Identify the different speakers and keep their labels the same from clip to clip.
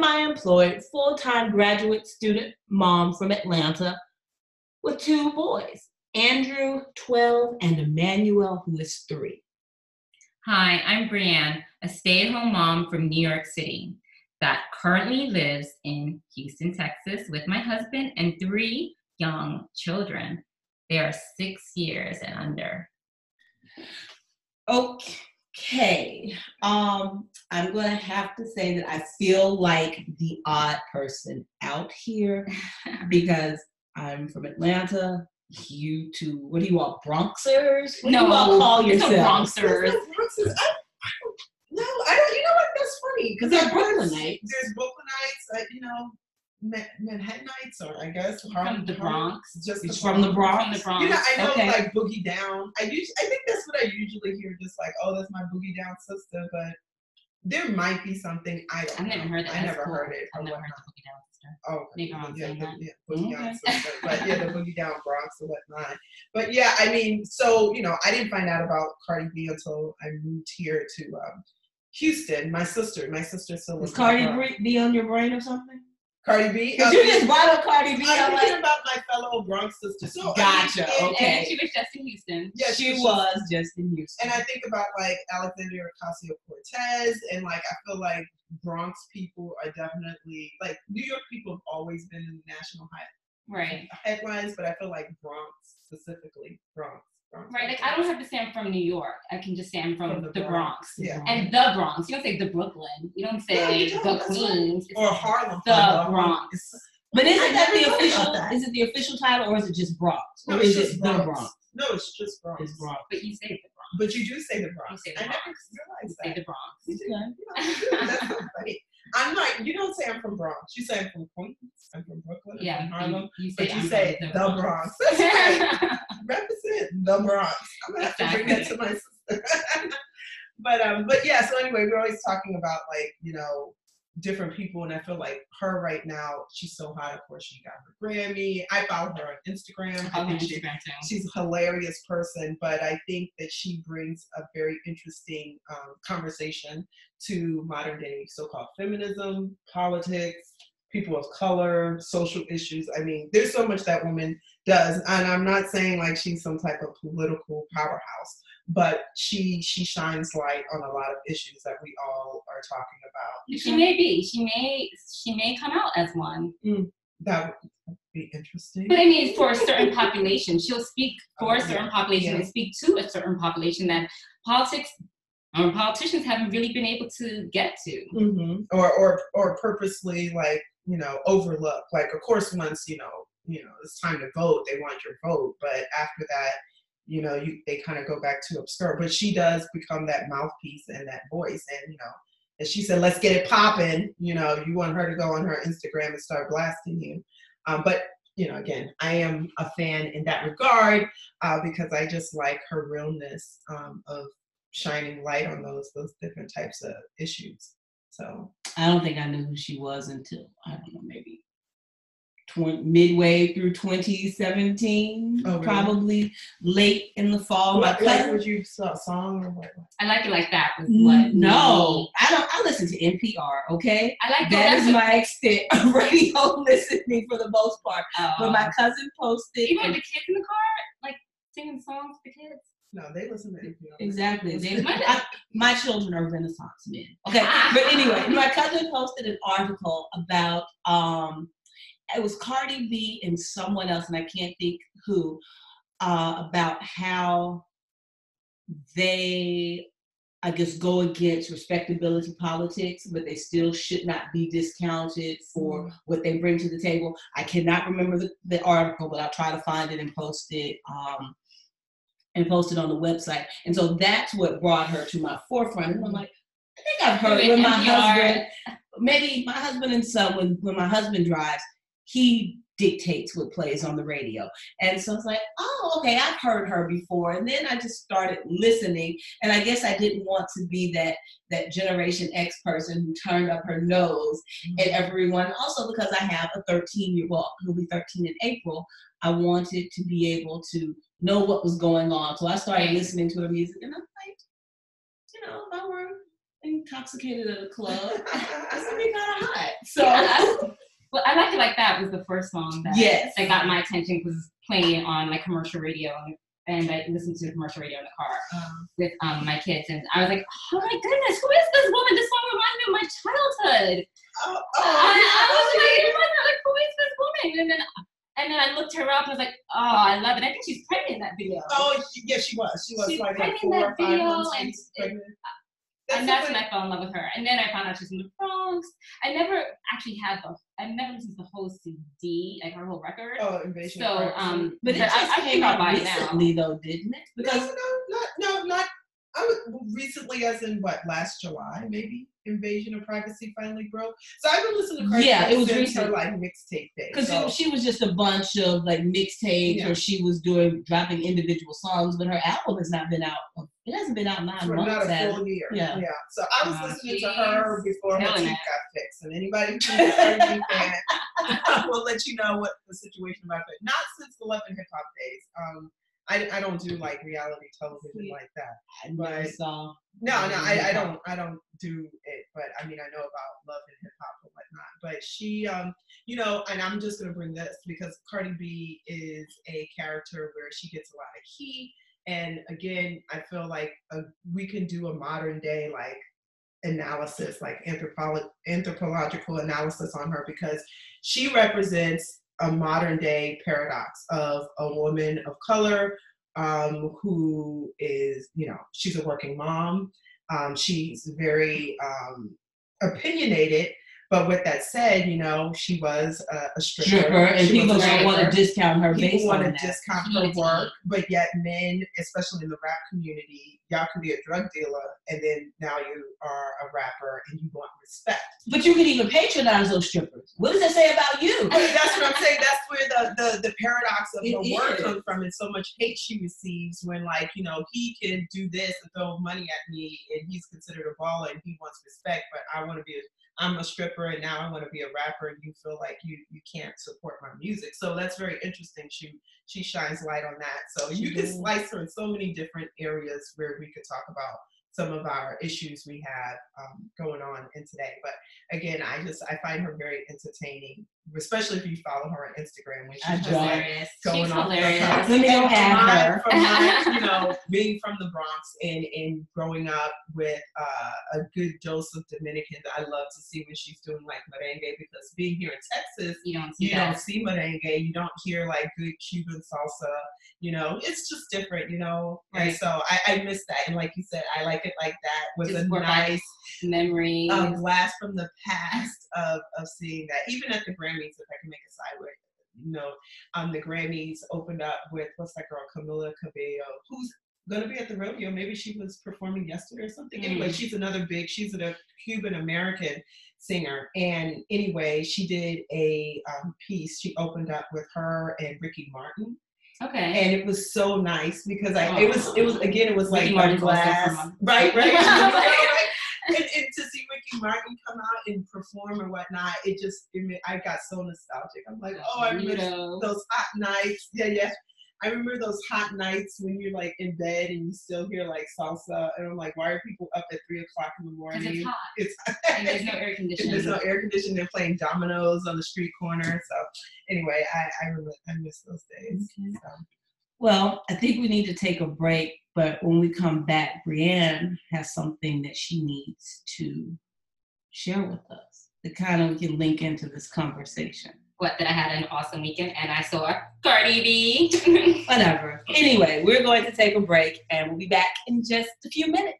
Speaker 1: married, semi employed, full time graduate student mom from Atlanta with two boys Andrew, 12, and Emmanuel, who is three.
Speaker 2: Hi, I'm Brianne, a stay at home mom from New York City that currently lives in Houston, Texas with my husband and three young children. They are six years and under.
Speaker 1: Okay. Okay, um, I'm going to have to say that I feel like the odd person out here because I'm from Atlanta. You two, what do you all, Bronxers? What
Speaker 2: no,
Speaker 1: do you all call
Speaker 2: there's no
Speaker 1: yourselves?
Speaker 2: Bronxers.
Speaker 3: Bronxers. I, I don't, no, I don't. You know what? That's funny because
Speaker 1: They're
Speaker 3: I there's,
Speaker 1: Brooklynites.
Speaker 3: there's Brooklynites, uh, you know, Ma- Manhattanites, or I guess Harlem-
Speaker 2: the Bronx.
Speaker 3: Just
Speaker 1: It's
Speaker 3: the
Speaker 1: from the
Speaker 3: Bronx.
Speaker 2: From the
Speaker 1: Bronx.
Speaker 2: Bronx.
Speaker 3: You know, I know
Speaker 1: Okay.
Speaker 3: like Boogie Down. I usually, I think that's what I usually hear, just like, oh, that's my Boogie Down sister. But there might be something I don't.
Speaker 2: I've never heard that.
Speaker 3: I never
Speaker 2: cool.
Speaker 3: heard it. Or
Speaker 2: never heard the Boogie Down sister.
Speaker 3: Oh, okay.
Speaker 2: Maybe I'm
Speaker 3: yeah, the, yeah, boogie
Speaker 1: Okay.
Speaker 3: down sister. but yeah, the boogie down Bronx and whatnot. But yeah, I mean, so you know, I didn't find out about Cardi B until I moved here to um, Houston. My sister, my sister still
Speaker 1: Is. Cardi
Speaker 3: Bronx.
Speaker 1: B on your brain or something?
Speaker 3: Cardi B.
Speaker 1: Because
Speaker 3: Uh,
Speaker 1: you just brought up Cardi B.
Speaker 3: I'm
Speaker 1: I'm
Speaker 3: thinking
Speaker 1: like,
Speaker 3: about my fellow Bronx sister. So
Speaker 1: Gotcha,
Speaker 3: and-
Speaker 1: okay.
Speaker 2: And she was just in Houston.
Speaker 3: Yeah,
Speaker 1: she was just in Houston.
Speaker 3: And I think about like Alexandria Ocasio Cortez, and like I feel like Bronx people are definitely like New York people have always been in national high
Speaker 2: Right.
Speaker 3: headlines, but I feel like Bronx specifically, Bronx. Bronx
Speaker 2: Right. Like I don't have to say I'm from New York. I can just say I'm from, the, Bronx.
Speaker 3: Yeah.
Speaker 2: And the Bronx. You don't say the Brooklyn. You don't
Speaker 3: Yeah,
Speaker 2: say
Speaker 3: you don't.
Speaker 2: the Queens.
Speaker 3: Or Harlem.
Speaker 2: The. Bronx.
Speaker 1: But isn't that the official?
Speaker 3: that.
Speaker 1: Is it the official title, or is it just Bronx?
Speaker 3: No,
Speaker 1: or
Speaker 3: it's
Speaker 1: is
Speaker 3: just
Speaker 1: it
Speaker 3: Bronx.
Speaker 1: the Bronx?
Speaker 3: No, it's just Bronx.
Speaker 1: It's Bronx.
Speaker 2: But you say the Bronx.
Speaker 3: But you do say the Bronx.
Speaker 2: You say the
Speaker 3: I never
Speaker 2: Bronx. You
Speaker 3: realized
Speaker 2: say the Bronx.
Speaker 3: You do. You know, you do. That's so funny. I'm like, you don't say I'm from Bronx. You say I'm from Queens. I'm from Brooklyn. I'm
Speaker 2: Yeah.
Speaker 3: from Harlem.
Speaker 2: You, you
Speaker 3: But you
Speaker 2: I'm
Speaker 3: say the Bronx. That's right. Represent the Bronx. I'm gonna have to bring that to my sister. but um, but yeah. So anyway, we're always talking about like you know different people, and I feel like her right now, she's so hot. Of course, she got her Grammy. I follow her on Instagram. I think she, she's a hilarious person, but I think that she brings a very interesting um, conversation to modern day so-called feminism, politics, people of color, social issues. I mean, there's so much that woman does, and I'm not saying like she's some type of political powerhouse, but she she shines light on a lot of issues that we all are talking about.
Speaker 2: She may be. She may. She may come out as one.
Speaker 3: That would be interesting.
Speaker 2: But I mean, for a certain population, she'll speak for
Speaker 3: Oh,
Speaker 2: a certain
Speaker 3: yeah.
Speaker 2: population
Speaker 3: Yeah.
Speaker 2: and speak to a certain population that politics or politicians haven't really been able to get to.
Speaker 3: hmm or or or purposely like you know overlook like of course once you know you know it's time to vote they want your vote but after that you know you they kind of go back to obscure but she does become that mouthpiece and that voice and you know and she said let's get it popping you know you want her to go on her instagram and start blasting you. Um, but you know again i am a fan in that regard uh, because i just like her realness um, of shining light on those those different types of issues. So
Speaker 1: I don't think I knew who she was until I don't know, maybe tw- midway through 2017,
Speaker 3: Oh, really?
Speaker 1: probably late in the fall. My
Speaker 3: What, like,
Speaker 1: cousin-
Speaker 3: would you saw a song or what?
Speaker 2: I like it like that. Was what
Speaker 1: no, I don't. I listen to NPR. Okay,
Speaker 2: I like
Speaker 1: that is
Speaker 2: that's
Speaker 1: my extent of radio listening for the most part.
Speaker 2: what,
Speaker 1: But my cousin posted.
Speaker 2: even with the kids in the car, like singing songs for the kids.
Speaker 3: No, they listen to NPR.
Speaker 1: Exactly. They,
Speaker 2: My-
Speaker 1: my children are Renaissance men. Okay. But anyway, my cousin posted an article about um it was Cardi B and someone else, and I can't think who, uh, about how they I guess go against respectability politics, but they still should not be discounted for what they bring to the table. I cannot remember the, the article, but I'll try to find it and post it um, and post it on the website. And so that's what brought her to my forefront. And I'm like, I think I've heard
Speaker 2: With
Speaker 1: when my husband, maybe my husband and son, when, when my husband drives, he dictates what plays on the radio. And so it's like, oh, okay, I've heard her before. And then I just started listening. And I guess I didn't want to be that that Generation X person who turned up her nose mm-hmm. at everyone. Also because I have a 13 year old who'll be 13 in April. I wanted to be able to know what was going on. So I started listening to her music and I'm like, you know, if I were intoxicated at a club. This would be kind of hot. So
Speaker 2: well, I like it like that was the first song that
Speaker 1: yes,
Speaker 2: that got my attention because playing on like commercial radio and I listened to commercial radio in the car
Speaker 3: Um,
Speaker 2: with um my kids and I was like, oh my goodness, who is this woman? This song reminds me of my childhood.
Speaker 3: oh,
Speaker 2: I, I was
Speaker 3: oh,
Speaker 2: like, it wasn't like, who is this woman? And then and then I looked her up and I was like, oh, I love it. I think she's pregnant in that video.
Speaker 3: oh, yes, yeah, she was. She was
Speaker 2: She's
Speaker 3: like,
Speaker 2: pregnant in that video, and
Speaker 3: she's
Speaker 2: it-
Speaker 3: pregnant.
Speaker 2: And
Speaker 3: That's
Speaker 2: that's when I fell in love with her. And then I found out she's from the Bronx. I never actually had the I never listened to the whole CD, like her whole record.
Speaker 3: Oh, invasion.
Speaker 2: so
Speaker 3: privacy.
Speaker 2: um
Speaker 1: but it
Speaker 2: I,
Speaker 1: just
Speaker 2: I
Speaker 1: came
Speaker 2: think I'll
Speaker 1: out
Speaker 2: buy it now.
Speaker 1: recently, though, didn't it?
Speaker 3: no,
Speaker 1: Because
Speaker 3: no, not no, not. I would recently, as in what last July, maybe Invasion of Privacy finally broke. So I've been listening to Cardi
Speaker 1: Yeah, it was recent.
Speaker 3: her like mixtape days.
Speaker 1: because
Speaker 3: So,
Speaker 1: she was just a bunch of like mixtapes,
Speaker 3: Yeah.
Speaker 1: or she was doing dropping individual songs, but her album has not been out. It hasn't been out nine
Speaker 3: for
Speaker 1: months.
Speaker 3: not a full year.
Speaker 1: Yeah.
Speaker 3: yeah. So I was
Speaker 2: Wow,
Speaker 3: listening to her before her teeth got fixed. And anybody who's a fan, will let you know what the situation about it. Not since the Love and Hip Hop days. Um, I, I don't do like reality television like that.
Speaker 1: I
Speaker 3: But-
Speaker 1: saw.
Speaker 3: No, no, I, I don't I don't do it, but I mean I know about love and hip hop and whatnot. But she um, you know, and I'm just gonna bring this because Cardi B is a character where she gets a lot of heat. And again, I feel like uh we can do a modern day like analysis, like anthropolo- anthropological analysis on her because she represents a modern day paradox of a woman of color um, who is, you know, she's a working mom. Um, she's very um, opinionated. But with that said, you know, she was a, a stripper.
Speaker 1: Stripper, and
Speaker 3: She
Speaker 1: people don't want to discount her
Speaker 3: People want to discount her work, but yet men, especially in the rap community, y'all can be a drug dealer, and then now you are a rapper and you want respect.
Speaker 1: But you can even patronize those strippers. What does that say about you?
Speaker 3: But that's what I'm saying. That's where the the, the paradox of
Speaker 1: It
Speaker 3: her work
Speaker 1: is.
Speaker 3: comes from, and so much hate she receives when, like, you know, he can do this and throw money at me, and he's considered a baller, and he wants respect, but I want to be a I'm a stripper and now I want to be a rapper and you feel like you you can't support my music. So that's very interesting. She she shines light on that. So you can slice her in so many different areas where we could talk about some of our issues we have um, going on in today. But again, I just I find her very entertaining, especially if you follow her on Instagram when
Speaker 1: I
Speaker 3: she's just
Speaker 1: don't.
Speaker 3: like
Speaker 2: hilarious.
Speaker 3: going
Speaker 2: She's
Speaker 3: off
Speaker 2: hilarious.
Speaker 3: cuff.
Speaker 1: Let me go have her.
Speaker 3: From my, you know, being from the Bronx and, and growing up with uh, a good dose of Dominicans, I love to see when she's doing like merengue because being here in Texas,
Speaker 2: You don't see
Speaker 3: you don't see merengue, you don't hear like good Cuban salsa, you know, it's just different, you know. And
Speaker 2: Right.
Speaker 3: so I, I miss that. And like you said, I like it like that with
Speaker 2: Just
Speaker 3: a nice
Speaker 2: memory,
Speaker 3: a blast from the past of, of seeing that. Even at the Grammys, if I can make a side with, you know, um, the Grammys opened up with what's that girl, Camila Cabello, who's gonna be at the rodeo. Maybe she was performing yesterday or something. Anyway,
Speaker 2: Mm.
Speaker 3: she's another big. She's a Cuban American singer, and anyway, she did a um, piece. She opened up with her and Ricky Martin
Speaker 2: okay.
Speaker 3: and it was so nice because I it was it was again it was like
Speaker 2: Ricky Martin's
Speaker 3: glass Right. right. And, and to see Ricky Martin come out and perform and whatnot it just it made, I got so nostalgic I'm like oh I miss
Speaker 2: Weirdo.
Speaker 3: those hot nights yeah yeah I remember those hot nights when you're like in bed and you still hear like salsa and I'm like why are people up at three o'clock in the morning
Speaker 2: it's hot.
Speaker 3: it's
Speaker 2: And there's no air
Speaker 3: and
Speaker 2: conditioning.
Speaker 3: there's no air conditioning they're playing dominoes on the street corner so anyway I I remember I miss those days so.
Speaker 1: Well, I think we need to take a break, but when we come back, Brianne has something that she needs to share with us that kind of can link into this conversation.
Speaker 2: what that I had an awesome weekend and I saw Cardi B.
Speaker 1: Whatever. Anyway, we're going to take a break and we'll be back in just a few minutes.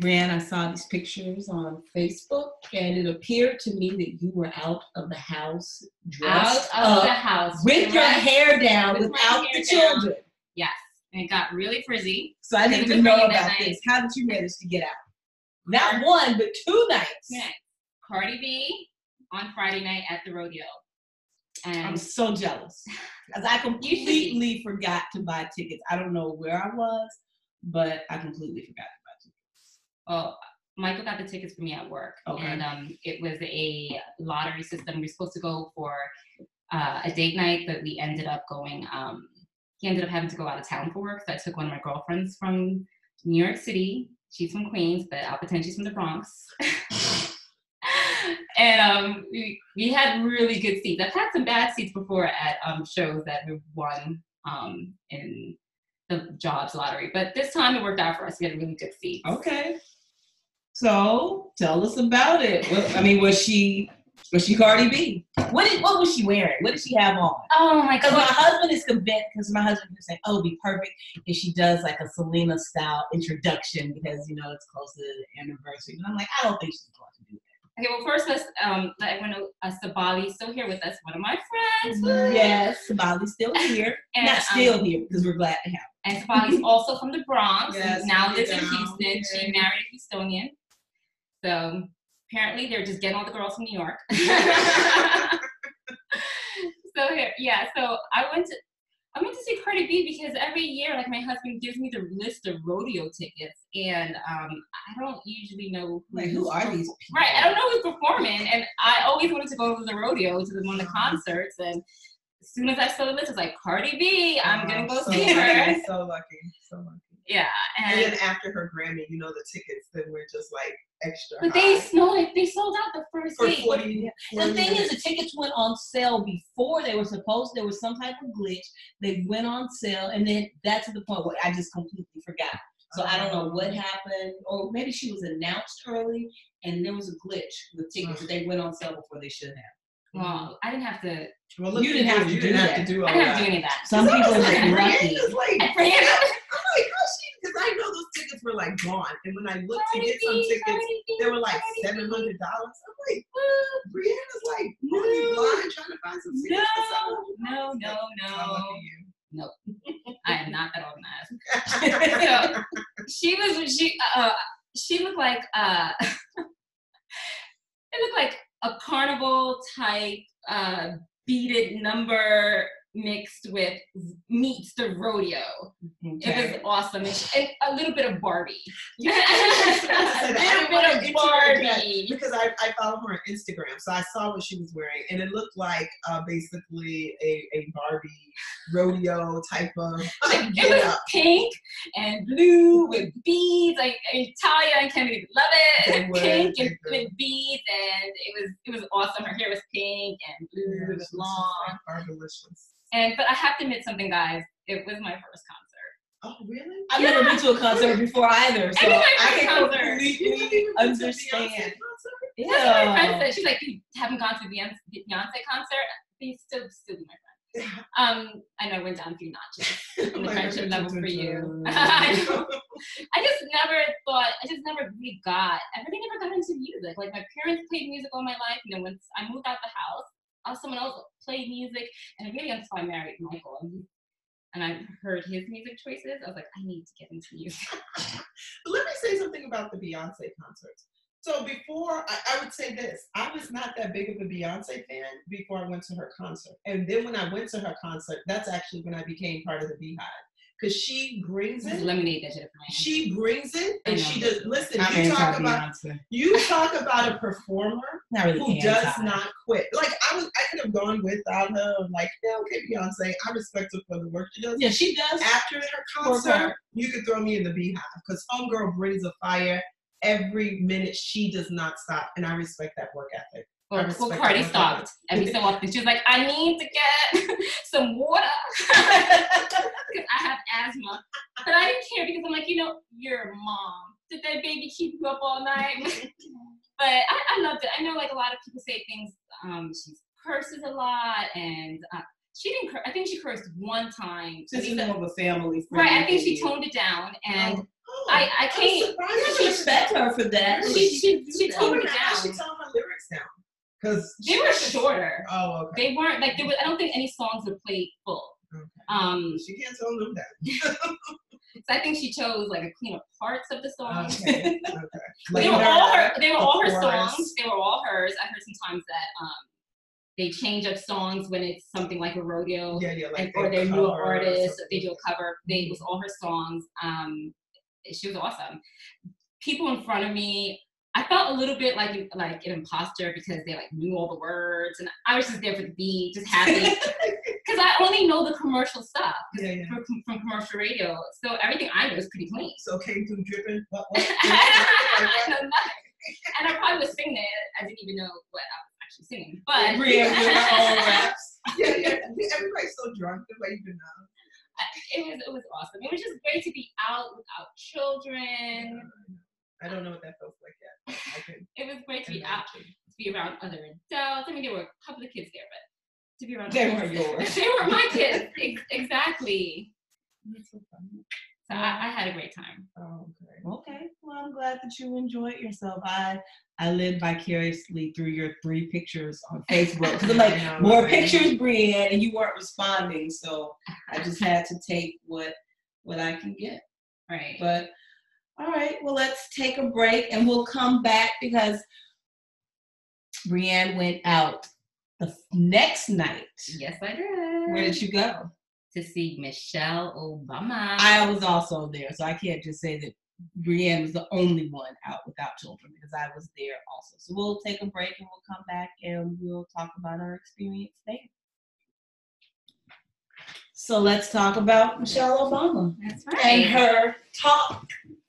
Speaker 1: Brianne, I saw these pictures on Facebook and it appeared to me that you were out of the house
Speaker 2: Out
Speaker 1: dressed
Speaker 2: of
Speaker 1: up
Speaker 2: the house.
Speaker 1: with your hair down
Speaker 2: with
Speaker 1: without
Speaker 2: hair
Speaker 1: the
Speaker 2: down.
Speaker 1: children.
Speaker 2: Yes. And it got really frizzy.
Speaker 1: So I need
Speaker 2: It
Speaker 1: to know about this. How did you manage to get out? Not one, but two nights.
Speaker 2: Yeah. Cardi B on Friday night at the rodeo.
Speaker 1: I'm so jealous because I completely forgot to buy tickets. I don't know where I was, but I completely forgot to buy tickets.
Speaker 2: Well, Michael got the tickets for me at work.
Speaker 1: Okay.
Speaker 2: And um, it was a lottery system. We were supposed to go for uh, a date night, but we ended up going. Um, he ended up having to go out of town for work, so I took one of my girlfriends from New York City. She's from Queens, but I'll pretend she's from the Bronx. and um, we, we had really good seats. I've had some bad seats before at um, shows that we've won um, in the jobs lottery, but this time it worked out for us get a really good seat.
Speaker 1: Okay. So tell us about it. What, I mean, was she was she Cardi B? What did what was she wearing? What did she have on?
Speaker 2: Oh my
Speaker 1: Because my husband is convinced. Because my husband is saying, "Oh, be perfect if she does like a Selena style introduction because you know it's close to the anniversary." And I'm like, I don't think she's going to do that.
Speaker 2: Okay, well first let's um let everyone know uh, Sabali is still here with us, one of my friends.
Speaker 1: Yes, Sabali's still here.
Speaker 2: And,
Speaker 1: Not
Speaker 2: um,
Speaker 1: still here because we're glad to have.
Speaker 2: And Sabali's also from the Bronx.
Speaker 3: Yes,
Speaker 2: now lives in. Houston. She married a Houstonian. So apparently they're just getting all the girls from New York. so here, yeah. So I went to I went to see Cardi B because every year, like my husband gives me the list of rodeo tickets, and um, I don't usually know
Speaker 1: Like, who are these people?
Speaker 2: Right, I don't know who's performing, and I always wanted to go to the rodeo to the one of the
Speaker 3: Uh-huh.
Speaker 2: concerts, and as soon as I saw the list, I was like, Cardi B, I'm gonna
Speaker 3: Oh,
Speaker 2: go
Speaker 3: so
Speaker 2: see her.
Speaker 3: lucky, So lucky, so lucky.
Speaker 2: Yeah,
Speaker 3: And
Speaker 2: and
Speaker 3: then after her Grammy, you know the tickets then were just like extra.
Speaker 2: but they
Speaker 3: high.
Speaker 2: sold they sold out the first
Speaker 3: for
Speaker 2: week.
Speaker 3: 40,
Speaker 1: The
Speaker 3: 40
Speaker 1: thing is, the tickets went on sale before they were supposed. There was some type of glitch. They went on sale, and then that's the point where I just completely forgot. So I don't know what happened, or maybe she was announced early, and there was a glitch with tickets that they went on sale before they should have. Mm-hmm.
Speaker 2: Well, I didn't have to.
Speaker 3: Well,
Speaker 1: You didn't have to
Speaker 3: you
Speaker 1: do
Speaker 3: didn't have
Speaker 1: that.
Speaker 3: to do all
Speaker 2: I didn't have
Speaker 3: that.
Speaker 2: to do any of that.
Speaker 1: Some people are
Speaker 3: like,
Speaker 1: lucky.
Speaker 3: Like,
Speaker 2: I ran.
Speaker 3: I'm like, how's she? Because I know those tickets were like gone, and when I looked to get some tickets, they were like seven hundred dollars. I'm like, Brianna's like,
Speaker 1: no.
Speaker 3: blind trying to find some tickets
Speaker 2: No, no, no, no.
Speaker 3: you.
Speaker 2: I am not that organized. so she was she uh she looked like uh it looked like a carnival type uh beaded number mixed with meets the rodeo. It was awesome and, she, and a little bit of Barbie.
Speaker 3: You know, I was about to
Speaker 2: a.
Speaker 3: I
Speaker 2: little
Speaker 3: didn't want to
Speaker 2: bit of Barbie.
Speaker 3: because I, I follow her on Instagram, so I saw what she was wearing, and it looked like uh, basically a, a Barbie rodeo type of
Speaker 2: It was
Speaker 3: up.
Speaker 2: pink and blue with beads. Like I mean, Talia and Kennedy love it. pink and with beads, and it was it was awesome. Her hair was pink and blue. it was long.
Speaker 3: Barbalicious.
Speaker 2: And but I have to admit something, guys. It was my first concert.
Speaker 3: Oh, really?
Speaker 1: I've never been to a concert before either, so
Speaker 2: Everybody
Speaker 1: I
Speaker 2: went to
Speaker 1: can
Speaker 2: concert.
Speaker 1: completely understand.
Speaker 2: That's what my friend said. She's like, you haven't gone to the Beyonce Beyonce concert. Please still still be my friend. Um, I know I went down a few notches in the friendship level for you. I just never thought, I just never really got, I really never got into music. Like my parents played music all my life, and then once I moved out the house, someone else played music, and really until I married Michael, and, and I heard his music choices, I was like, I need to get into music.
Speaker 3: Let me say something about the Beyonce concerts. So before, I, I would say this: I was not that big of a Beyonce fan before I went to her concert, and then when I went to her concert, that's actually when I became part of the BeyHive because she brings it.
Speaker 2: lemonade that shit for me.
Speaker 3: She brings it, and she does. Listen,
Speaker 1: I'm
Speaker 3: you talk about
Speaker 1: anti-Beyonce.
Speaker 3: you talk about a performer
Speaker 1: Not really
Speaker 3: who does
Speaker 1: anti.
Speaker 3: not quit. Like I was, I could have gone without her. I'm like, yeah, okay, Beyonce. I respect her for the work she does.
Speaker 1: Yeah, she does.
Speaker 3: After her
Speaker 1: Work hard.
Speaker 3: concert, you could throw me in the BeyHive because homegirl brings a fire every minute. She does not stop, and I respect that work ethic.
Speaker 2: Well, well Cardi
Speaker 3: that.
Speaker 2: stopped every so often. She was like, I need to get some water because I have asthma. But I didn't care because I'm like, you know, you're a mom. Did that baby keep you up all night? but I, I loved it. I know like a lot of people say things. Um, she curses a lot, and uh, she didn't. Cur- I think she cursed one time.
Speaker 1: This is more of a family.
Speaker 2: right. I think she toned it down, and
Speaker 3: Oh,
Speaker 2: I I
Speaker 3: I'm
Speaker 2: can't.
Speaker 3: surprised
Speaker 1: I
Speaker 3: you
Speaker 1: respect her for that.
Speaker 2: She she she
Speaker 3: Oh,
Speaker 2: toned it down.
Speaker 3: tone my lyrics down because
Speaker 2: They were shorter.
Speaker 3: Oh, okay.
Speaker 2: They weren't like there was. I don't think any songs were played full.
Speaker 3: okay.
Speaker 2: Um,
Speaker 3: she can't tell them that.
Speaker 2: so I think she chose like a cleaner parts of the song.
Speaker 3: Okay. okay.
Speaker 2: They were all her. They were all her songs. They were all hers. I heard sometimes that um, they change up songs when it's something like a rodeo,
Speaker 3: Yeah, yeah, like
Speaker 2: and, or
Speaker 3: they
Speaker 2: they're newer
Speaker 3: cover
Speaker 2: artists. They do a cover. They it was all her songs. Um, she was awesome. People in front of me. I felt a little bit like like an imposter because they like knew all the words, and I was just there for the beat, just happy. Because I only know the commercial stuff
Speaker 3: Yeah, yeah.
Speaker 2: from, from commercial radio. So everything I know is pretty clean.
Speaker 3: So came through dripping. Uh, uh, what, what,
Speaker 2: I know nothing. And I probably was singing it. I didn't even know what I was actually singing. But
Speaker 1: raps.
Speaker 3: yeah, yeah. Everybody's so drunk. Nobody even knows.
Speaker 2: it was it was awesome. It was just great to be out without children.
Speaker 3: I don't know what that feels like yet. I can
Speaker 2: It was great to be out, to be around other adults. I mean, there were a couple of kids there, but to be around
Speaker 1: They were
Speaker 2: kids-
Speaker 1: yours.
Speaker 2: they were my kids. Exactly.
Speaker 3: That's so funny.
Speaker 2: So I, I had a great time.
Speaker 3: Oh, okay.
Speaker 1: Okay, well, I'm glad that you enjoyed yourself. I I live vicariously through your three pictures on Facebook because I'm like
Speaker 3: know,
Speaker 1: more
Speaker 3: right?
Speaker 1: pictures, Brianne, and you weren't responding, so I just had to take what what I can get.
Speaker 2: Right.
Speaker 1: But all right, well, let's take a break and we'll come back because Brianne went out the next night.
Speaker 2: yes, I did.
Speaker 1: Where did you go?
Speaker 2: To see Michelle Obama.
Speaker 1: I was also there, so I can't just say that Brianne was the only one out without children because I was there also. So we'll take a break and we'll come back and we'll talk about our experience there. So let's talk about Michelle Obama
Speaker 2: That's
Speaker 1: and her talk.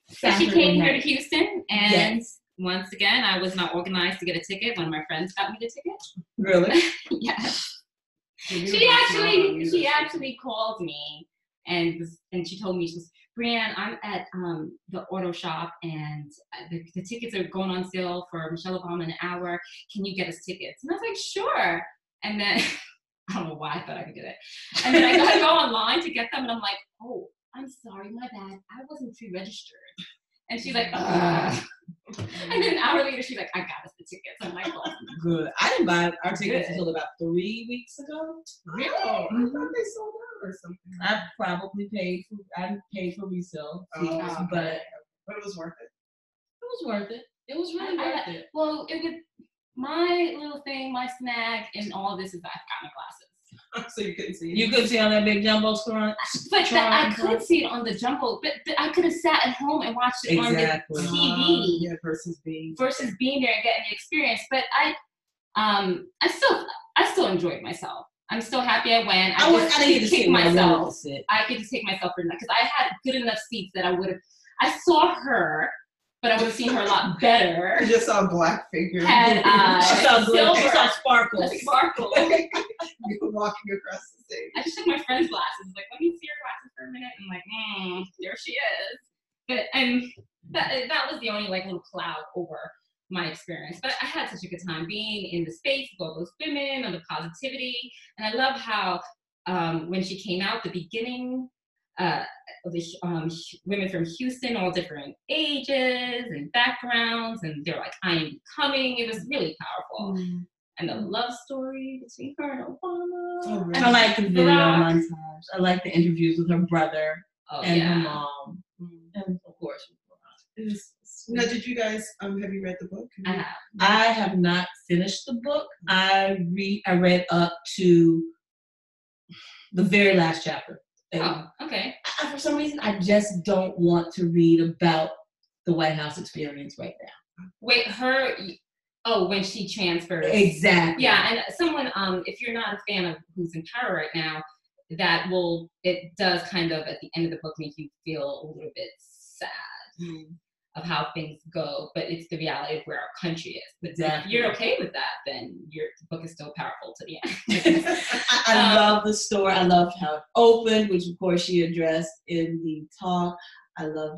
Speaker 2: So she
Speaker 1: Saturday
Speaker 2: came here to. Houston, and once again, I was not organized to get a ticket. One of my friends got me the ticket.
Speaker 1: Really?
Speaker 2: yes.
Speaker 3: So
Speaker 2: she actually she actually called me and and she told me she was Brianne, I'm at um, the auto shop and uh, the, the tickets are going on sale for Michelle Obama in an hour. Can you get us tickets? And I was like, sure. And then I don't know why I thought I could do it. And then I gotta go online to get them, and I'm like, oh, I'm sorry, my bad. I wasn't pre-registered. And she's like, ah. Ugh. and then an hour later, she's like, I got us the tickets. I'm like, well,
Speaker 1: Good. I didn't buy our tickets
Speaker 2: Good.
Speaker 1: until about three weeks ago.
Speaker 2: really?
Speaker 3: Oh, I thought they sold out or mm-hmm. something.
Speaker 1: I probably paid for I paid for resale
Speaker 3: Oh,
Speaker 1: but
Speaker 3: okay.
Speaker 1: it
Speaker 3: But it was worth it.
Speaker 1: It was worth it. It was really
Speaker 2: I- I-
Speaker 1: worth it.
Speaker 2: Well, it would. My little thing, my snag and all this is that I've got my glasses.
Speaker 3: so you couldn't see.
Speaker 1: You could see on that big jumbo screen.
Speaker 2: But that I could see it on the jumbo, but th- I could have sat at home and watched it
Speaker 1: Exactly.
Speaker 2: on the TV
Speaker 3: Uh, yeah, versus being
Speaker 2: versus being there and getting the experience. But I, um, I still, I still enjoyed myself. I'm still happy I went. I,
Speaker 1: I, was,
Speaker 2: just
Speaker 1: I didn't get to
Speaker 2: kicked
Speaker 1: sit where I wanted to
Speaker 2: myself. I get to take myself for because I had good enough seats that I would have. I saw her, but I would have seen her a lot better.
Speaker 3: I just saw a black figure.
Speaker 2: Had I
Speaker 1: She saw glitter. She
Speaker 2: silver,
Speaker 1: saw sparkles.
Speaker 2: a sparkle.
Speaker 3: you were walking across the stage.
Speaker 2: I just took my friend's glasses. Like, let me see your glasses for a minute. And I'm like, mm, there she is. But and that that was the only like little cloud over my experience. But I had such a good time being in the space with all those women and the positivity. And I love how um, when she came out, the beginning, uh, the um, women from Houston, all different ages and backgrounds, and they're like, "I am coming." It was really powerful, and the love story between her and Obama.
Speaker 3: Oh, really?
Speaker 1: I like the video
Speaker 2: Barack.
Speaker 1: montage. I like the interviews with her brother
Speaker 2: Oh,
Speaker 1: and
Speaker 2: yeah.
Speaker 1: her mom, and of course. with Barack. It was sweet.
Speaker 3: Now, did you guys um have you read the book?
Speaker 2: I have.
Speaker 1: I have not finished the book. I read. I read up to the very last chapter. And
Speaker 2: Oh, okay.
Speaker 1: I- for some reason, I just don't want to read about the White House experience right now.
Speaker 2: Wait, her. Oh, when she transfers.
Speaker 1: Exactly.
Speaker 2: Yeah, and someone, um, if you're not a fan of who's in power right now, that will it does kind of at the end of the book make you feel a little bit sad
Speaker 1: Mm.
Speaker 2: Of how things go, but it's the reality of where our country is. But
Speaker 1: Exactly.
Speaker 2: if you're okay with that, then your the book is still powerful to the end.
Speaker 1: I, I
Speaker 2: Um,
Speaker 1: love the story. I love how it opened, which of course she addressed in the talk. I love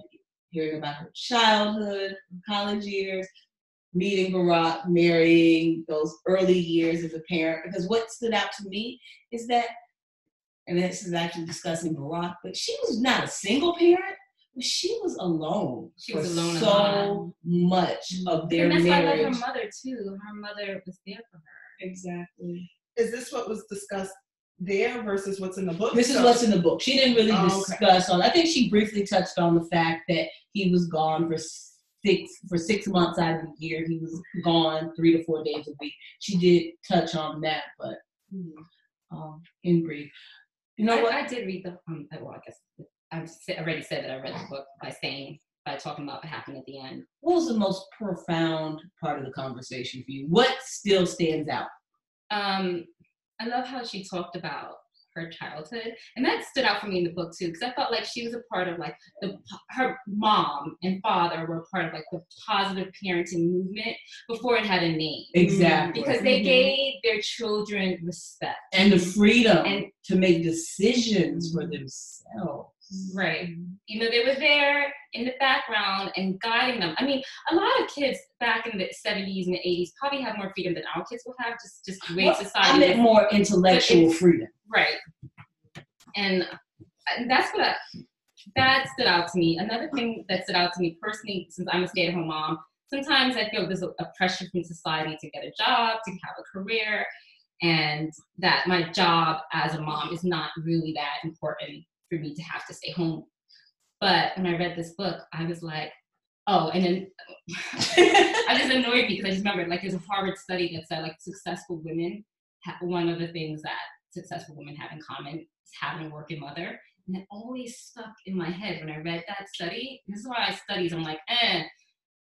Speaker 1: hearing about her childhood, her college years, meeting Barack, marrying those early years as a parent. Because what stood out to me is that, and this is actually discussing Barack, but she was not a single parent. But She was alone.
Speaker 2: She was alone
Speaker 1: so
Speaker 2: lot.
Speaker 1: much of their
Speaker 2: and that's why I love her mother too. Her mother was there for her.
Speaker 1: Exactly.
Speaker 3: Is this what was discussed there versus what's in the book?
Speaker 1: This is what's in the book. She didn't really
Speaker 3: Oh, okay.
Speaker 1: discuss on. I think she briefly touched on the fact that he was gone for six for six months out of the year. He was gone three to four days a week. She did touch on that, but
Speaker 3: Hmm.
Speaker 1: um, in brief, you know
Speaker 2: I,
Speaker 1: what?
Speaker 2: I did read the. Um, well, I guess I've already said that I read the book by saying by talking about what happened at the end.
Speaker 1: what was the most profound part of the conversation for you? What still stands out?
Speaker 2: Um, I love how she talked about her childhood, and that stood out for me in the book too, because I felt like she was a part of like the her mom and father were part of like the positive parenting movement before it had a name.
Speaker 1: Exactly.
Speaker 2: Because they
Speaker 1: Mhm.
Speaker 2: gave their children respect.
Speaker 1: and the freedom
Speaker 2: And-
Speaker 1: to make decisions for themselves.
Speaker 2: Right. You know, they were there in the background and guiding them. I mean, a lot of kids back in the 70s and the 80s probably had more freedom than our kids will have, just just the way
Speaker 1: Well,
Speaker 2: society
Speaker 1: I meant more intellectual freedom.
Speaker 2: Right. And and that's what I, that stood out to me. Another thing that stood out to me personally, since I'm a stay-at-home mom, sometimes I feel there's a, a pressure from society to get a job, to have a career, and that my job as a mom is not really that important for me to have to stay home. But when I read this book, I was like, oh, and then I just annoyed me because I just remembered like there's a Harvard study that said like successful women, ha- one of the things that successful women have in common is having a working mother. And it always stuck in my head when I read that study. This is why I studies. I'm like, eh,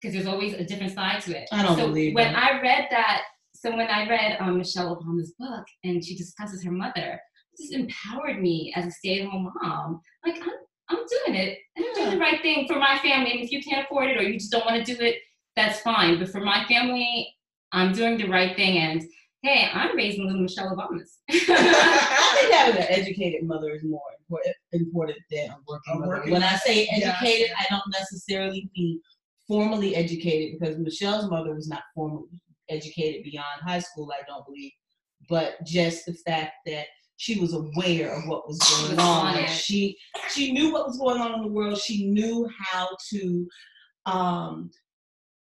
Speaker 2: because there's always a different side to it.
Speaker 1: I don't
Speaker 2: so
Speaker 1: believe
Speaker 2: when
Speaker 1: that.
Speaker 2: I read that, so when I read um, Michelle Obama's book and she discusses her mother, it just empowered me as a stay-at-home mom. Like I'm, I'm doing it, and I'm doing the right thing for my family. And if you can't afford it or you just don't want to do it, that's fine. But for my family, I'm doing the right thing. And hey, I'm raising little Michelle Obamas.
Speaker 1: I think having an educated mother is more important, important than a working
Speaker 3: A
Speaker 1: mother.
Speaker 3: working
Speaker 1: when I say
Speaker 3: yeah.
Speaker 1: educated, I don't necessarily mean formally educated because Michelle's mother was not formally educated beyond high school, I don't believe. But just the fact that she was aware of what was going on. She she knew what was going on in the world. She knew how to um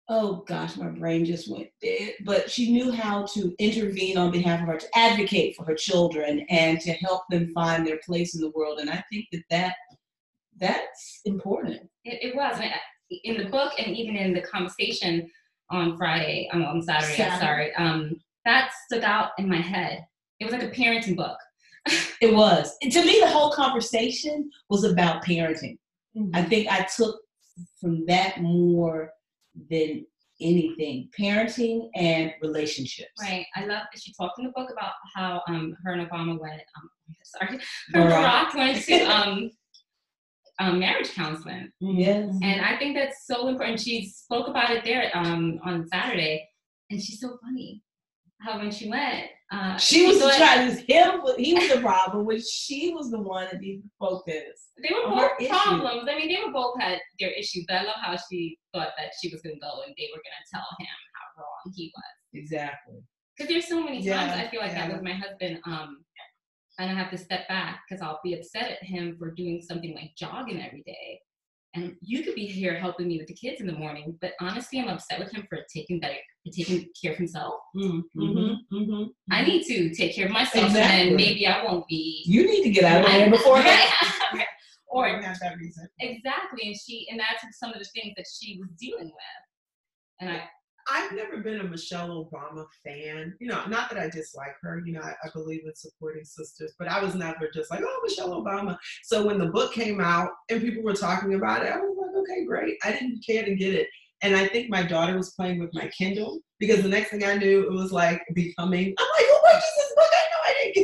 Speaker 1: oh gosh, my brain just went dead. But she knew how to intervene on behalf of her, to advocate for her children, and to help them find their place in the world. And I think that that that's important.
Speaker 2: It, it was. In the book and even in the conversation on Friday, um, on Saturday,
Speaker 1: Saturday.
Speaker 2: sorry, um, that stuck out in my head. It was like a parenting book.
Speaker 1: It was. And to me, the whole conversation was about parenting.
Speaker 3: Mm-hmm.
Speaker 1: I think I took from that more than anything parenting and relationships.
Speaker 2: Right. I love that she talked in the book about how um, her and Obama went, um, sorry, her
Speaker 1: Barack.
Speaker 2: Barack went to um, um, marriage counseling.
Speaker 1: Yes.
Speaker 2: And I think that's so important. She spoke about it there um, on Saturday, and she's so funny. How when she went, uh,
Speaker 1: She was
Speaker 2: thought-
Speaker 1: trying to him. He was the problem, when she was the one that needed to focus.
Speaker 2: They were both problems. I mean, they were both had their issues, but I love how she thought that she was going to go and they were going to tell him how wrong he was.
Speaker 1: Exactly.
Speaker 2: Because there's so many times
Speaker 3: Yeah,
Speaker 2: I feel like that
Speaker 3: yeah.
Speaker 2: with my husband, um, and I have to step back because I'll be upset at him for doing something like jogging every day. And you could be here helping me with the kids in the morning, but honestly, I'm upset with him for taking better, for taking care of himself.
Speaker 1: Mm-hmm. Mm-hmm.
Speaker 2: I need to take care of myself,
Speaker 1: Exactly.
Speaker 2: and maybe I won't be.
Speaker 1: You need to get out of there before that.
Speaker 3: or
Speaker 2: or
Speaker 3: have that reason.
Speaker 2: Exactly, and she and that's some of the things that she was dealing with. And I
Speaker 3: I've never been a Michelle Obama fan. You know, not that I dislike her. You know, I, I believe in supporting sisters, but I was never just like, oh, Michelle Obama. So when the book came out and people were talking about it, I was like, okay, great. I didn't care to get it. And I think my daughter was playing with my Kindle because the next thing I knew, it was like becoming. I'm like, who purchased this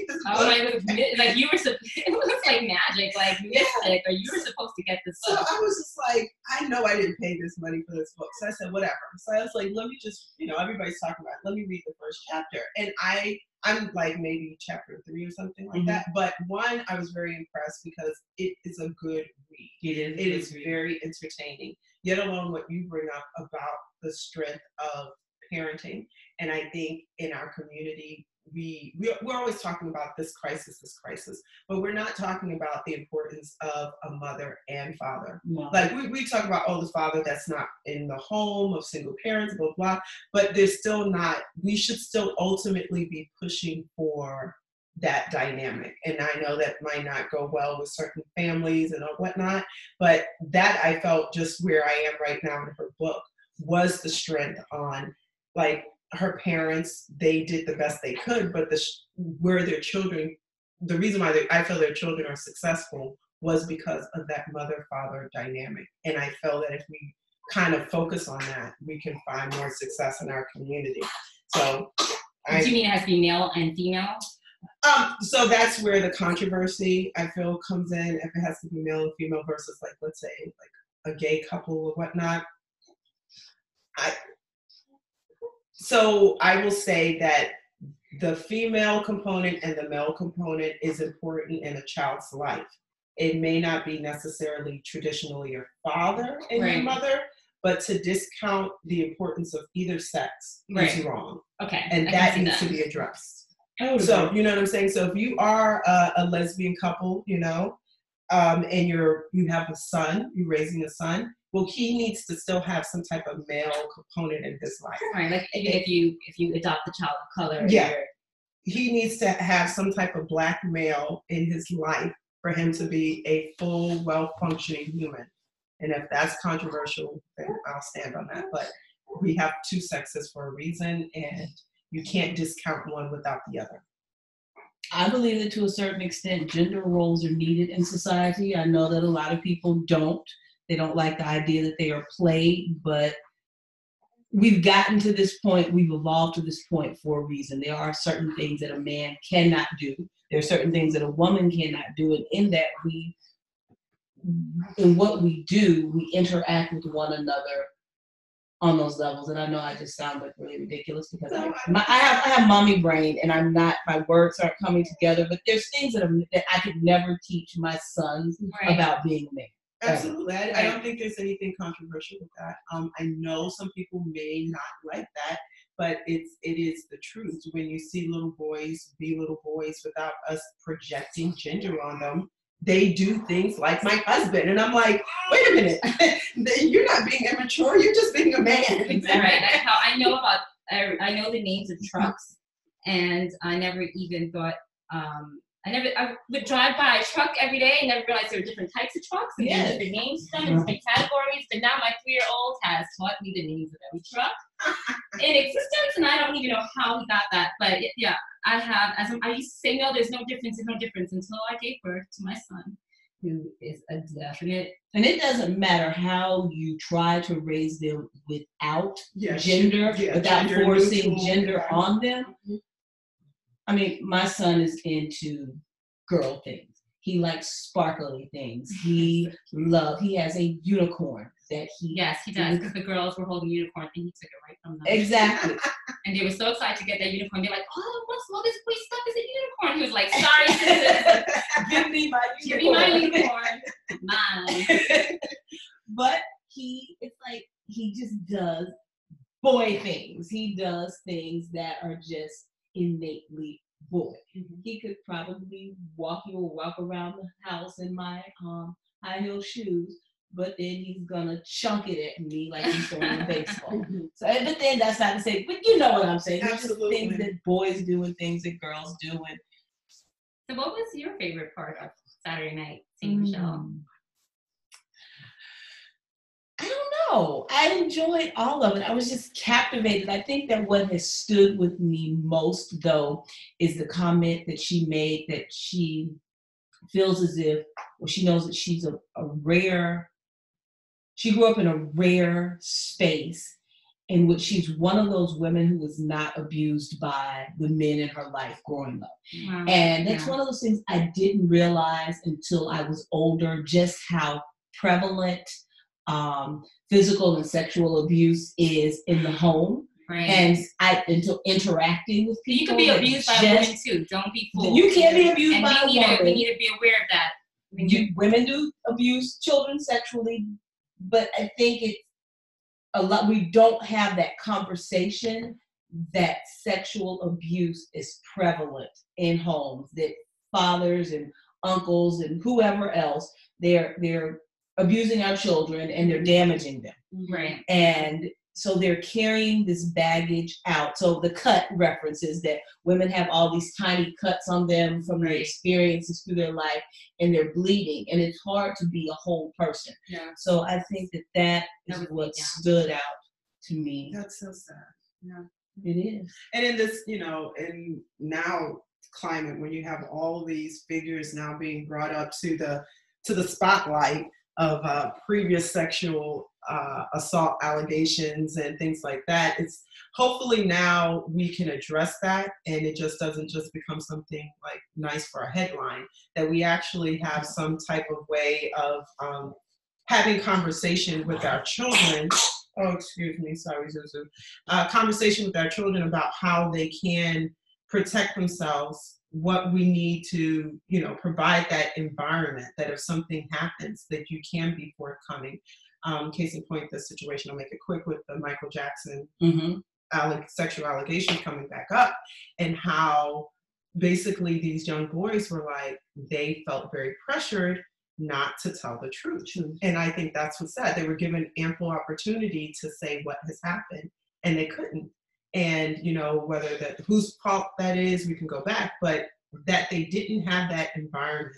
Speaker 3: book? I I didn't get this
Speaker 2: oh my like you were sup- it was like magic, like mystic, or you were supposed to get this
Speaker 3: So. I was just like, I know I didn't pay this money for this book. So I said, whatever. So I was like, let me just, you know, everybody's talking about it. Let me read the first chapter. And I, I'm like maybe chapter three or something like
Speaker 1: Mhm.
Speaker 3: that. But one, I was very impressed because it is a good read.
Speaker 1: It is.
Speaker 3: It is very entertaining, yet alone what you bring up about the strength of parenting. And I think in our community, we, we we're always talking about this crisis, this crisis, but we're not talking about the importance of a mother and father.
Speaker 1: No.
Speaker 3: Like we, we talk about, oh, the father that's not in the home of single parents, blah, blah, but there's still not, we should still ultimately be pushing for that dynamic. And I know that might not go well with certain families and whatnot, but that I felt just where I am right now in her book was the strength on like her parents, they did the best they could, but the where their children, the reason why they, I feel their children are successful was because of that mother father dynamic. And I feel that if we kind of focus on that, we can find more success in our community. So
Speaker 2: Do you mean it has to be male and female?
Speaker 3: Um, so that's where the controversy I feel comes in. If it has to be male and female versus like let's say like a gay couple or whatnot. I so I will say that the female component and the male component is important in a child's life. It may not be necessarily traditionally your father and your mother, but to discount the importance of either sex is wrong,
Speaker 2: Okay.
Speaker 3: And
Speaker 2: can
Speaker 3: that needs
Speaker 2: that.
Speaker 3: to be addressed.
Speaker 1: I
Speaker 3: So you know what I'm saying. So if you are a, a lesbian couple, you know, um, and you're you have a son, you're raising a son. Well, he needs to still have some type of male component in his life.
Speaker 2: Right, like if you if you adopt a child of color,
Speaker 3: Yeah. He needs to have some type of black male in his life for him to be a full, well functioning human. And if that's controversial, then I'll stand on that. But we have two sexes for a reason, and you can't discount one without the other.
Speaker 1: I believe that to a certain extent, gender roles are needed in society. I know that a lot of people don't. They don't like the idea that they are played, but we've gotten to this point, we've evolved to this point for a reason. There are certain things that a man cannot do, there are certain things that a woman cannot do, and in that, we, in what we do, we interact with one another on those levels. And I know I just sound like really ridiculous because I, my, I have I have mommy brain and I'm not my words aren't coming together. But there's things that, I'm, that I could never teach my sons
Speaker 2: right.
Speaker 1: about being a man.
Speaker 3: Absolutely. I, I don't think there's anything controversial with that. Um, I know some people may not like that, but it's it is the truth. When you see little boys be little boys without us projecting gender on them, they do things like my husband, and I'm like, wait a minute, you're not being immature. You're just being a man.
Speaker 2: right. That's how I know about. I, I know the names of trucks, and I never even thought. Um, I never. I would drive by a truck every day and never realized there were different types of trucks and
Speaker 1: Yes.
Speaker 2: different names for them and different categories. But now my three-year-old has taught me the names of every truck in existence, and I don't even know how he got that. But it- yeah, I have. As I'm- I used to say, no, there's no difference. There's no difference until I gave birth to my son, who is a definite.
Speaker 1: And it doesn't matter how you try to raise them without
Speaker 3: Yeah,
Speaker 1: gender,
Speaker 3: yeah,
Speaker 1: without
Speaker 3: gender
Speaker 1: forcing
Speaker 3: neutral,
Speaker 1: gender on them. Mm-hmm. I mean, my son is into girl things. He likes sparkly things. He love. He has a unicorn that he
Speaker 2: Yes, he does because the girls were holding unicorn, and he took it right from them.
Speaker 1: exactly.
Speaker 2: And they were so excited to get that unicorn. They're like, oh, what's all this boy stuff is a unicorn? He was like, sorry.
Speaker 1: Give me my
Speaker 2: Give me my
Speaker 1: unicorn.
Speaker 2: unicorn. Mine.
Speaker 1: but he, it's like he just does boy things. He does things that are just innately boy. He could probably walk you or walk around the house in my um, high heel shoes, but then he's gonna chunk it at me like he's throwing a baseball. So, but then that's not to say, but you know what I'm saying.
Speaker 3: Absolutely.
Speaker 1: things that boys do and things that girls do. And
Speaker 2: So, what was your favorite part of Saturday night. Michelle?
Speaker 1: Mm. I don't. I enjoyed all of it. I was just captivated. I think that what has stood with me most, though, is the comment that she made that she feels as if, well, she knows that she's a, a rare, she grew up in a rare space in which she's one of those women who was not abused by the men in her life growing up.
Speaker 2: Wow.
Speaker 1: And that's
Speaker 2: Yeah.
Speaker 1: one of those things I didn't realize until I was older just how prevalent um, physical and sexual abuse is in the home.
Speaker 2: Right.
Speaker 1: And I interacting with
Speaker 2: So you can be abused by
Speaker 1: just-
Speaker 2: women too. Don't be fooled.
Speaker 1: You can't be abused
Speaker 2: and
Speaker 1: by
Speaker 2: we
Speaker 1: a
Speaker 2: need to,
Speaker 1: woman.
Speaker 2: we need to be aware of that. You,
Speaker 1: women do abuse children sexually, but I think it's a lot. We don't have that conversation that sexual abuse is prevalent in homes. That fathers and uncles and whoever else they're they're abusing our children and they're damaging them mm-hmm.
Speaker 2: Right.
Speaker 1: and so they're carrying this baggage out so the cut references that women have all these tiny cuts on them from their experiences through their life and they're bleeding and it's hard to be a whole person
Speaker 2: Yeah.
Speaker 1: so i think that that
Speaker 2: That
Speaker 1: is
Speaker 2: would be
Speaker 1: what
Speaker 2: down.
Speaker 1: stood out to me
Speaker 3: That's so sad. Yeah.
Speaker 1: it is
Speaker 3: and in this you know in now climate when you have all these figures now being brought up to the to the spotlight of uh, previous sexual uh, assault allegations and things like that. It's hopefully now we can address that and it just doesn't just become something like nice for a headline, that we actually have some type of way of um, having conversation with our children. Oh, excuse me, sorry, Zuzu. Uh, conversation with our children about how they can protect themselves what we need to you know provide that environment that if something happens that you can be forthcoming. Um, case in point the situation i'll make it quick with the michael jackson
Speaker 1: Mm-hmm.
Speaker 3: alleg- sexual allegations coming back up and how basically these young boys were like they felt very pressured not to tell the truth. And i think that's what's sad. They were given ample opportunity to say what has happened and they couldn't and you know whether that whose fault that is we can go back but that they didn't have that environment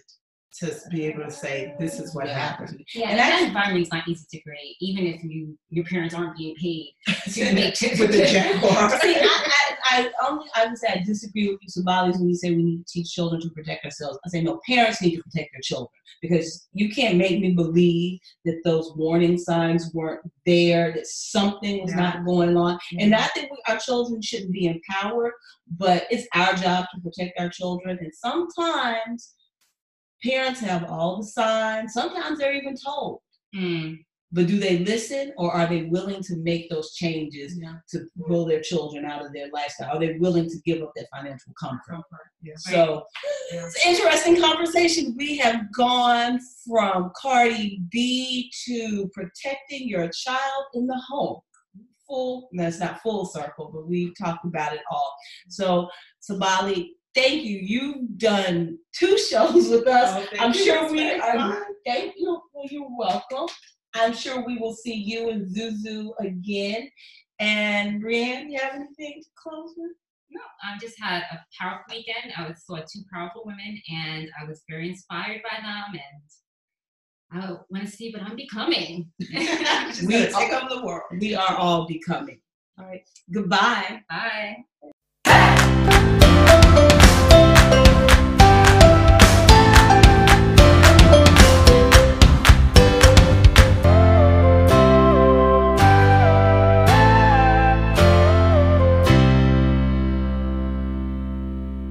Speaker 3: to be able to say this is what
Speaker 1: Yeah.
Speaker 3: happened.
Speaker 2: Yeah,
Speaker 1: And
Speaker 2: and that
Speaker 1: that's-
Speaker 2: environment's not easy to create, even if you your parents aren't being paid to make to,
Speaker 3: with the jaguar
Speaker 1: See, I, I, I only I would say I disagree with you, Somalis, when you say we need to teach children to protect ourselves. I say no, parents need to protect their children because you can't make me believe that those warning signs weren't there, that something was
Speaker 3: Yeah.
Speaker 1: not going on. And I think we, our children shouldn't be empowered, but it's our job to protect our children. And sometimes parents have all the signs. Sometimes they're even told.
Speaker 2: Mm,
Speaker 1: But do they listen or are they willing to make those changes
Speaker 3: yeah.
Speaker 1: to pull their children out of their lifestyle? Are they willing to give up their financial comfort?
Speaker 3: Yes.
Speaker 1: So
Speaker 3: Yeah.
Speaker 1: it's an interesting conversation. We have gone from Cardi B to protecting your child in the home. Full, that's not full circle, but we talked about it all. So, Sabali, thank you. You've done two shows with us.
Speaker 3: Oh,
Speaker 1: I'm sure we are.
Speaker 3: fun.
Speaker 1: Thank you. Well, you're welcome. I'm sure we will see you and Zuzu again. And Brianne, you have anything to close with?
Speaker 2: no, I just had a powerful weekend. I was, saw two powerful women, and I was very inspired by them, and I want to see what I'm becoming.
Speaker 1: We
Speaker 3: gonna take
Speaker 1: are-
Speaker 3: over the world.
Speaker 1: We are all becoming. All right. Goodbye.
Speaker 2: Bye.